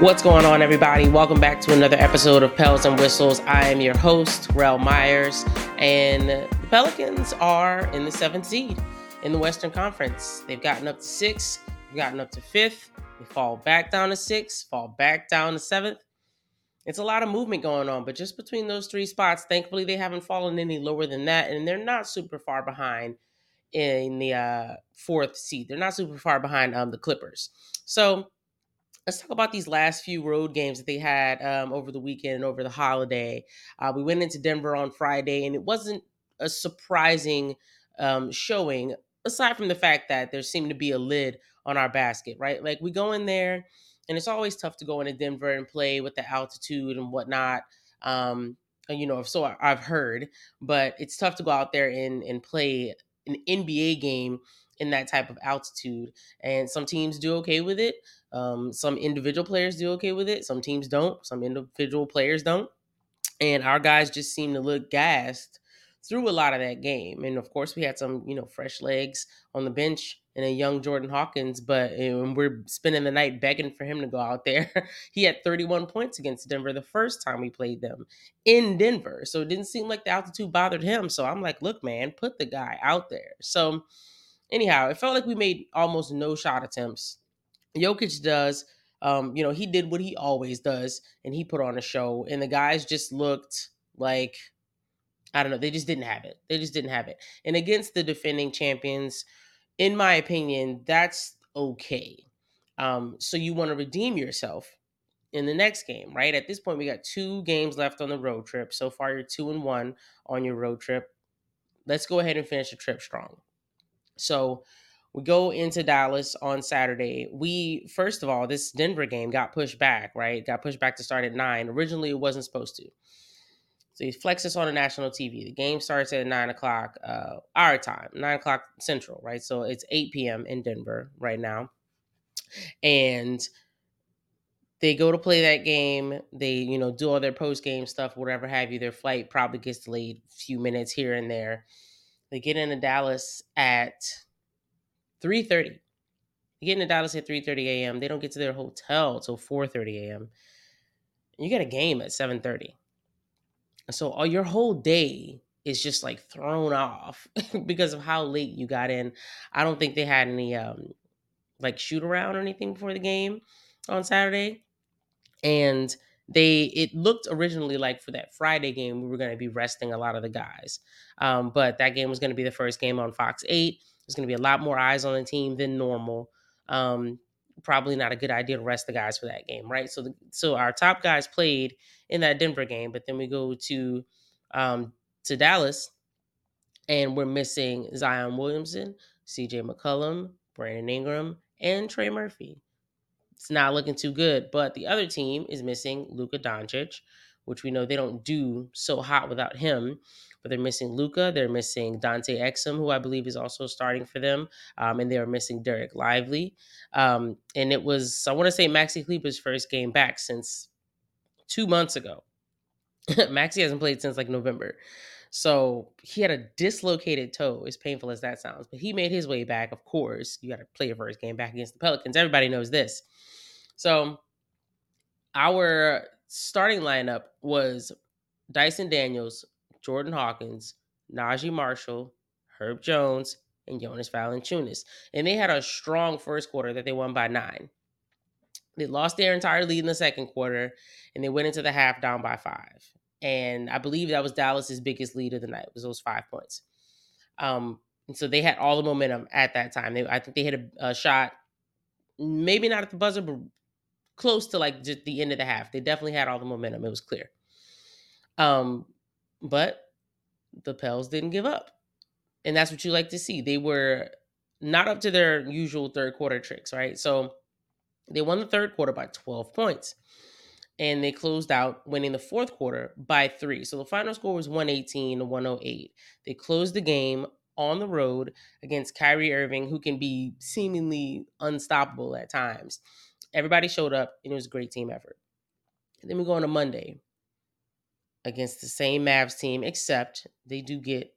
What's going on, everybody? Welcome back to another episode of Pels and Whistles. I am your host, Rel Myers, and the Pelicans are in the seventh seed in the Western Conference. They've gotten up to six, they've gotten up to fifth, they fall back down to six, fall back down to seventh. It's a lot of movement going on, but just between those three spots, thankfully they haven't fallen any lower than that, and they're not super far behind in the uh, fourth seed. They're not super far behind um, the Clippers. So let's talk about these last few road games that they had um, over the weekend and over the holiday. Uh, we went into Denver on Friday, and it wasn't a surprising um, showing, aside from the fact that there seemed to be a lid on our basket, right? Like we go in there, and it's always tough to go into Denver and play with the altitude and whatnot. Um, you know, so I've heard, but it's tough to go out there and and play an NBA game in that type of altitude. And some teams do okay with it. Um, some individual players do okay with it. Some teams don't. Some individual players don't. And our guys just seem to look gassed through a lot of that game. And of course, we had some, you know, fresh legs on the bench and a young Jordan Hawkins, but and we're spending the night begging for him to go out there. he had 31 points against Denver the first time we played them in Denver. So it didn't seem like the altitude bothered him. So I'm like, look, man, put the guy out there. So anyhow, it felt like we made almost no shot attempts. Jokic does. Um, you know, he did what he always does, and he put on a show. And the guys just looked like I don't know, they just didn't have it. They just didn't have it. And against the defending champions, in my opinion, that's okay. Um, so you want to redeem yourself in the next game, right? At this point, we got two games left on the road trip. So far, you're two and one on your road trip. Let's go ahead and finish the trip strong. So we go into Dallas on Saturday. We first of all, this Denver game got pushed back, right? Got pushed back to start at nine. Originally, it wasn't supposed to. So he flexes on the national TV. The game starts at nine o'clock uh, our time, nine o'clock central, right? So it's eight p.m. in Denver right now, and they go to play that game. They, you know, do all their post game stuff, whatever have you. Their flight probably gets delayed a few minutes here and there. They get into Dallas at 3.30. They get into Dallas at 3.30 a.m. They don't get to their hotel till 4.30 a.m. You get a game at 7.30. So all your whole day is just like thrown off because of how late you got in. I don't think they had any um like shoot around or anything before the game on Saturday. And they it looked originally like for that Friday game we were going to be resting a lot of the guys, um, but that game was going to be the first game on Fox Eight. There's going to be a lot more eyes on the team than normal. Um, probably not a good idea to rest the guys for that game, right? So, the, so our top guys played in that Denver game, but then we go to um, to Dallas, and we're missing Zion Williamson, C.J. McCollum, Brandon Ingram, and Trey Murphy it's not looking too good. But the other team is missing Luka Doncic, which we know they don't do so hot without him. But they're missing Luka. They're missing Dante Exum, who I believe is also starting for them, um, and they are missing Dereck Lively. Um, and it was I want to say Maxi Kleber's first game back since two months ago. Maxi hasn't played since like November. So he had a dislocated toe, as painful as that sounds. But he made his way back, of course. You got to play your first game back against the Pelicans. Everybody knows this. So our starting lineup was Dyson Daniels, Jordan Hawkins, Naji Marshall, Herb Jones, and Jonas Valanciunas. And they had a strong first quarter that they won by nine. They lost their entire lead in the second quarter, and they went into the half down by five. And I believe that was Dallas's biggest lead of the night was those five points. Um, and so they had all the momentum at that time. They, I think they hit a, a shot, maybe not at the buzzer, but close to like just the end of the half. They definitely had all the momentum. It was clear. Um, but the Pels didn't give up. And that's what you like to see. They were not up to their usual third quarter tricks, right? So they won the third quarter by 12 points. And they closed out winning the fourth quarter by three. So the final score was 118 to 108. They closed the game on the road against Kyrie Irving, who can be seemingly unstoppable at times. Everybody showed up, and it was a great team effort. And then we go on a Monday against the same Mavs team, except they do get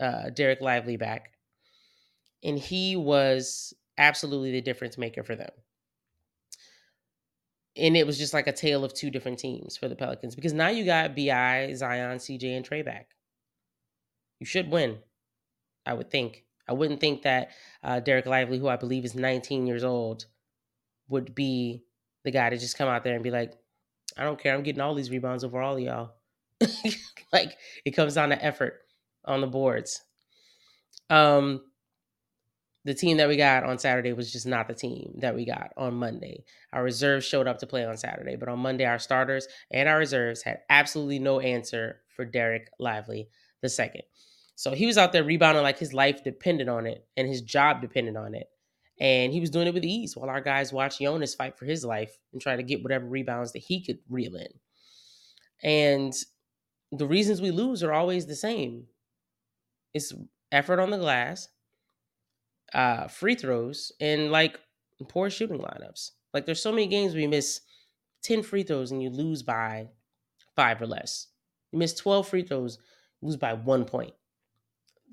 uh, Dereck Lively back, and he was absolutely the difference maker for them. And it was just like a tale of two different teams for the Pelicans because now you got Bi, Zion, CJ, and Trey back. You should win, I would think. I wouldn't think that uh, Dereck Lively, who I believe is 19 years old, would be the guy to just come out there and be like, I don't care. I'm getting all these rebounds over all of y'all. like it comes down to effort on the boards. Um, the team that we got on Saturday was just not the team that we got on Monday. Our reserves showed up to play on Saturday, but on Monday, our starters and our reserves had absolutely no answer for Dereck Lively the second. So he was out there rebounding like his life depended on it and his job depended on it. And he was doing it with ease while our guys watched Jonas fight for his life and try to get whatever rebounds that he could reel in. And the reasons we lose are always the same it's effort on the glass, uh, free throws, and like poor shooting lineups. Like there's so many games where you miss 10 free throws and you lose by five or less. You miss 12 free throws, lose by one point.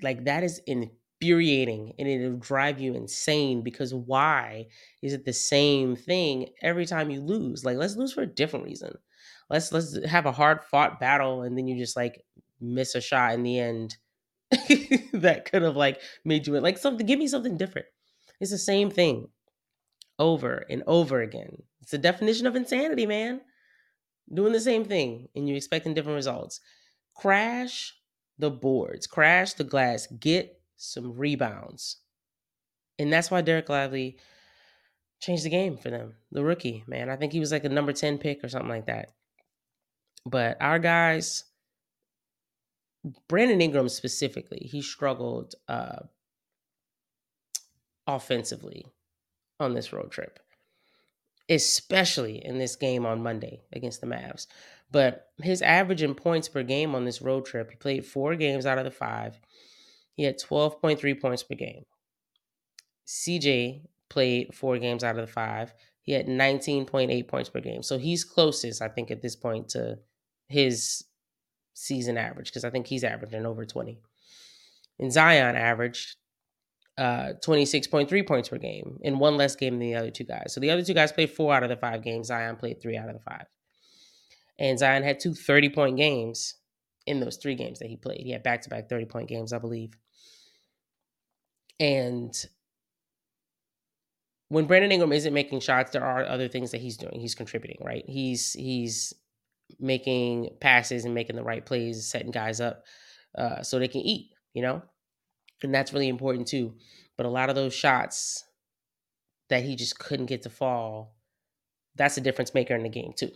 Like that is infuriating and it'll drive you insane because why is it the same thing every time you lose? Like let's lose for a different reason. Let's let's have a hard fought battle and then you just like miss a shot in the end that could have like made you like something give me something different. It's the same thing over and over again. It's the definition of insanity, man. Doing the same thing and you're expecting different results. Crash the boards, crash the glass, get some rebounds. And that's why Dereck Lively changed the game for them. The rookie, man. I think he was like a number 10 pick or something like that. But our guys, Brandon Ingram specifically, he struggled uh, offensively on this road trip, especially in this game on Monday against the Mavs. But his average in points per game on this road trip, he played four games out of the five. He had 12.3 points per game. CJ played four games out of the five. He had 19.8 points per game. So he's closest, I think, at this point to his season average because I think he's averaging over 20. And Zion averaged uh, 26.3 points per game in one less game than the other two guys. So the other two guys played four out of the five games. Zion played three out of the five. And Zion had two 30 point games in those three games that he played. He had back to back 30 point games, I believe. And when Brandon Ingram isn't making shots, there are other things that he's doing. He's contributing, right? He's he's making passes and making the right plays, setting guys up uh, so they can eat, you know? And that's really important too. But a lot of those shots that he just couldn't get to fall, that's a difference maker in the game too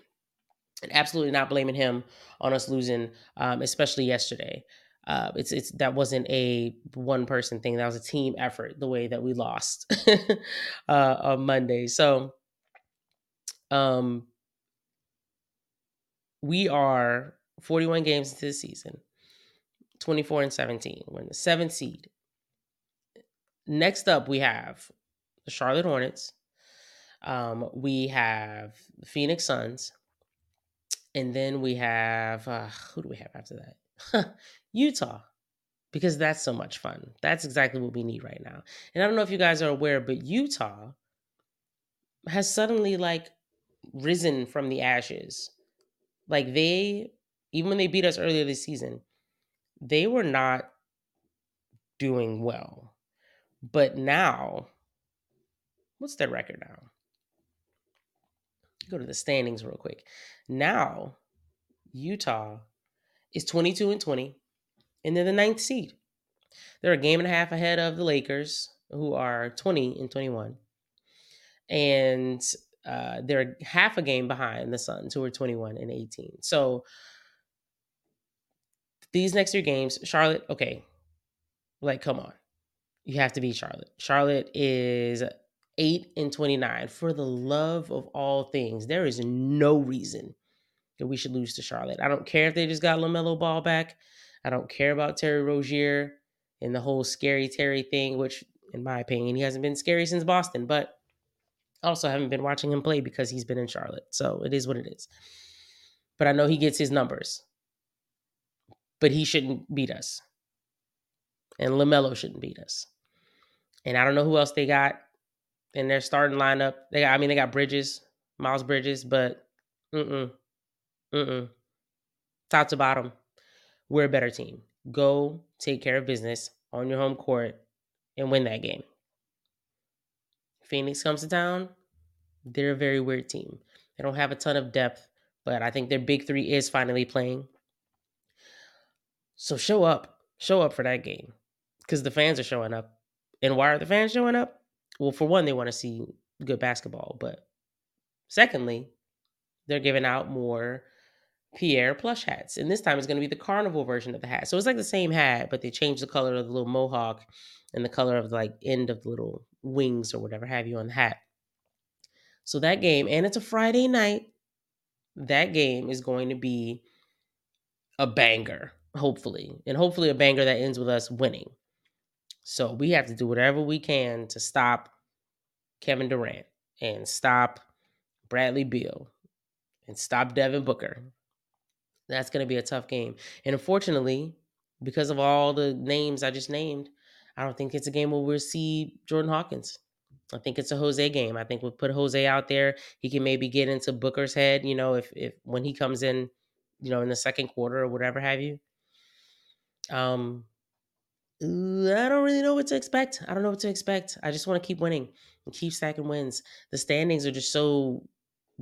and absolutely not blaming him on us losing, um, especially yesterday. Uh, it's it's that wasn't a one person thing. That was a team effort. The way that we lost uh, on Monday. So, um, we are 41 games into the season, 24 and 17. We're in the seventh seed. Next up, we have the Charlotte Hornets. Um, we have the Phoenix Suns. And then we have uh, who do we have after that? Utah, because that's so much fun. That's exactly what we need right now. And I don't know if you guys are aware, but Utah has suddenly like risen from the ashes. Like they, even when they beat us earlier this season, they were not doing well. But now, what's their record now? Go to the standings real quick. Now, Utah is 22 and 20, and they're the ninth seed. They're a game and a half ahead of the Lakers, who are 20 and 21. And uh, they're half a game behind the Suns, who are 21 and 18. So these next three games, Charlotte, okay, like, come on. You have to beat Charlotte. Charlotte is 8 and 29. For the love of all things, there is no reason that we should lose to Charlotte. I don't care if they just got LaMelo Ball back. I don't care about Terry Rozier and the whole scary Terry thing, which, in my opinion, he hasn't been scary since Boston, but also haven't been watching him play because he's been in Charlotte. So it is what it is. But I know he gets his numbers. But he shouldn't beat us. And LaMelo shouldn't beat us. And I don't know who else they got in their starting lineup. They got, I mean, they got Bridges, Miles Bridges, but mm-mm, mm-mm. Top to bottom, we're a better team. Go take care of business on your home court and win that game. Phoenix comes to town, they're a very weird team. They don't have a ton of depth, but I think their big three is finally playing. So show up. Show up for that game. Because the fans are showing up. And why are the fans showing up? Well, for one, they want to see good basketball. But secondly, they're giving out more Pierre plush hats. And this time it's going to be the carnival version of the hat. So it's like the same hat, but they changed the color of the little mohawk and the color of the like end of the little wings or whatever have you on the hat. So that game, and it's a Friday night, that game is going to be a banger, hopefully. And hopefully a banger that ends with us winning. So we have to do whatever we can to stop Kevin Durant and stop Bradley Beal and stop Devin Booker. That's going to be a tough game. And unfortunately, because of all the names I just named, I don't think it's a game where we'll see Jordan Hawkins. I think it's a Jose game. I think we'll put Jose out there. He can maybe get into Booker's head, you know, if if when he comes in, you know, in the second quarter or whatever have you. Um I don't really know what to expect. I don't know what to expect. I just want to keep winning and keep stacking wins. The standings are just so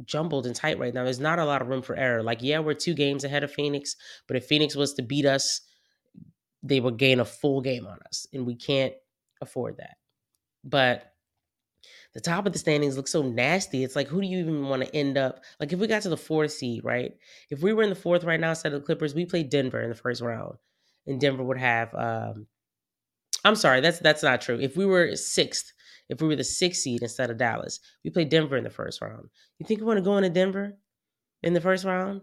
jumbled and tight right now. There's not a lot of room for error. Like, yeah, we're two games ahead of Phoenix, but if Phoenix was to beat us, they would gain a full game on us, and we can't afford that. But the top of the standings look so nasty. It's like, who do you even want to end up? Like, if we got to the fourth seed, right? If we were in the fourth right now instead of the Clippers, we played Denver in the first round, and Denver would have um, I'm sorry, that's that's not true. If we were sixth, if we were the sixth seed instead of Dallas, we played Denver in the first round. You think we want to go into Denver in the first round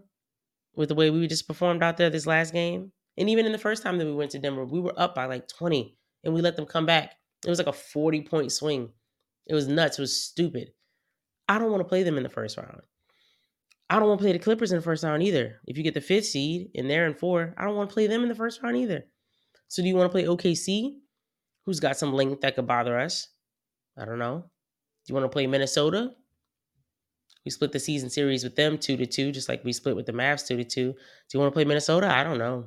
with the way we just performed out there this last game? And even in the first time that we went to Denver, we were up by like 20 and we let them come back. It was like a 40 point swing. It was nuts. It was stupid. I don't want to play them in the first round. I don't want to play the Clippers in the first round either. If you get the fifth seed and they're in four, I don't want to play them in the first round either. So do you want to play OKC? who's got some length that could bother us. I don't know. Do you want to play Minnesota? We split the season series with them two to two, just like we split with the Mavs two to two. Do you want to play Minnesota? I don't know.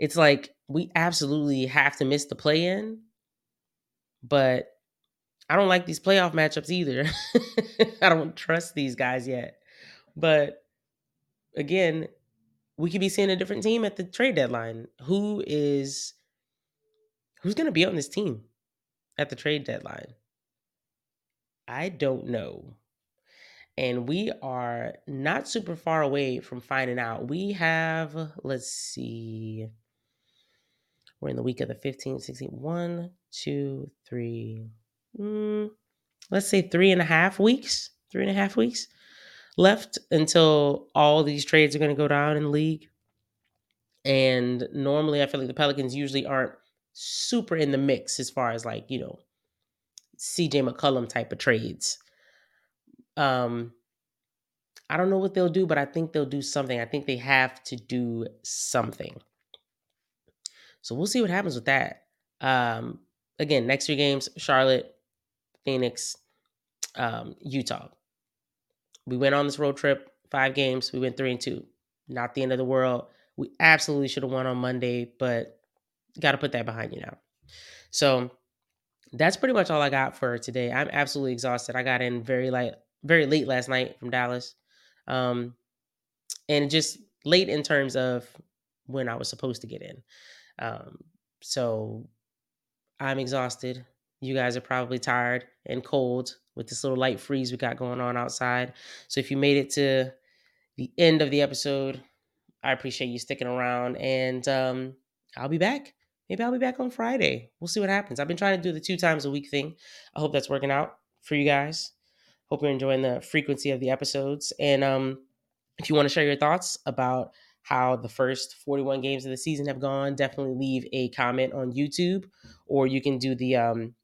It's like we absolutely have to miss the play in, but I don't like these playoff matchups either. I don't trust these guys yet. But again, we could be seeing a different team at the trade deadline. Who is Who's going to be on this team at the trade deadline? I don't know. And we are not super far away from finding out. We have, let's see, we're in the week of the 15th, 16th. One, two, three, mm, let's say three and a half weeks, three and a half weeks left until all these trades are going to go down in league. And normally, I feel like the Pelicans usually aren't super in the mix as far as like, you know, CJ McCollum type of trades. Um I don't know what they'll do, but I think they'll do something. I think they have to do something. So we'll see what happens with that. Um again, next three games, Charlotte, Phoenix, um, Utah. We went on this road trip, five games, we went three and two. Not the end of the world. We absolutely should have won on Monday, but got to put that behind you now. So that's pretty much all I got for today. I'm absolutely exhausted. I got in very late, very late last night from Dallas, um, and just late in terms of when I was supposed to get in. Um, so I'm exhausted. You guys are probably tired and cold with this little light freeze we got going on outside. So if you made it to the end of the episode, I appreciate you sticking around, and um, I'll be back maybe I'll be back on Friday. We'll see what happens. I've been trying to do the two times a week thing. I hope that's working out for you guys. Hope you're enjoying the frequency of the episodes. And um, if you want to share your thoughts about how the first 41 games of the season have gone, definitely leave a comment on YouTube, or you can do the um,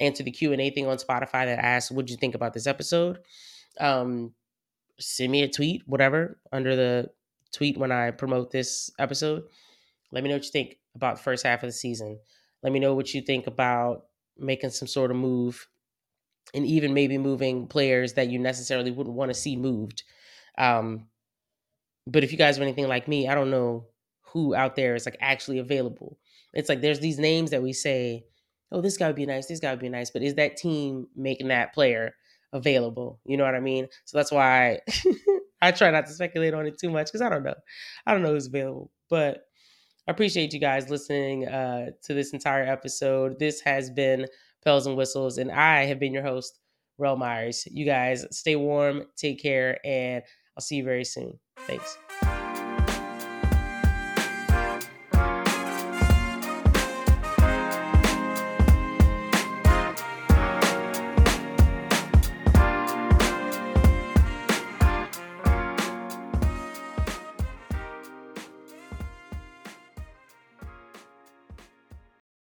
answer the Q and A thing on Spotify that asks, "What did you think about this episode?" Um, send me a tweet, whatever, under the tweet when I promote this episode. Let me know what you think about the first half of the season. Let me know what you think about making some sort of move and even maybe moving players that you necessarily wouldn't want to see moved. Um, but if you guys are anything like me, I don't know who out there is like actually available. It's like there's these names that we say, oh, this guy would be nice, this guy would be nice, but is that team making that player available? You know what I mean? So that's why I try not to speculate on it too much because I don't know. I don't know who's available. But I appreciate you guys listening uh, to this entire episode. This has been Pels and Whistles, and I have been your host, Rel Myers. You guys stay warm, take care, and I'll see you very soon. Thanks.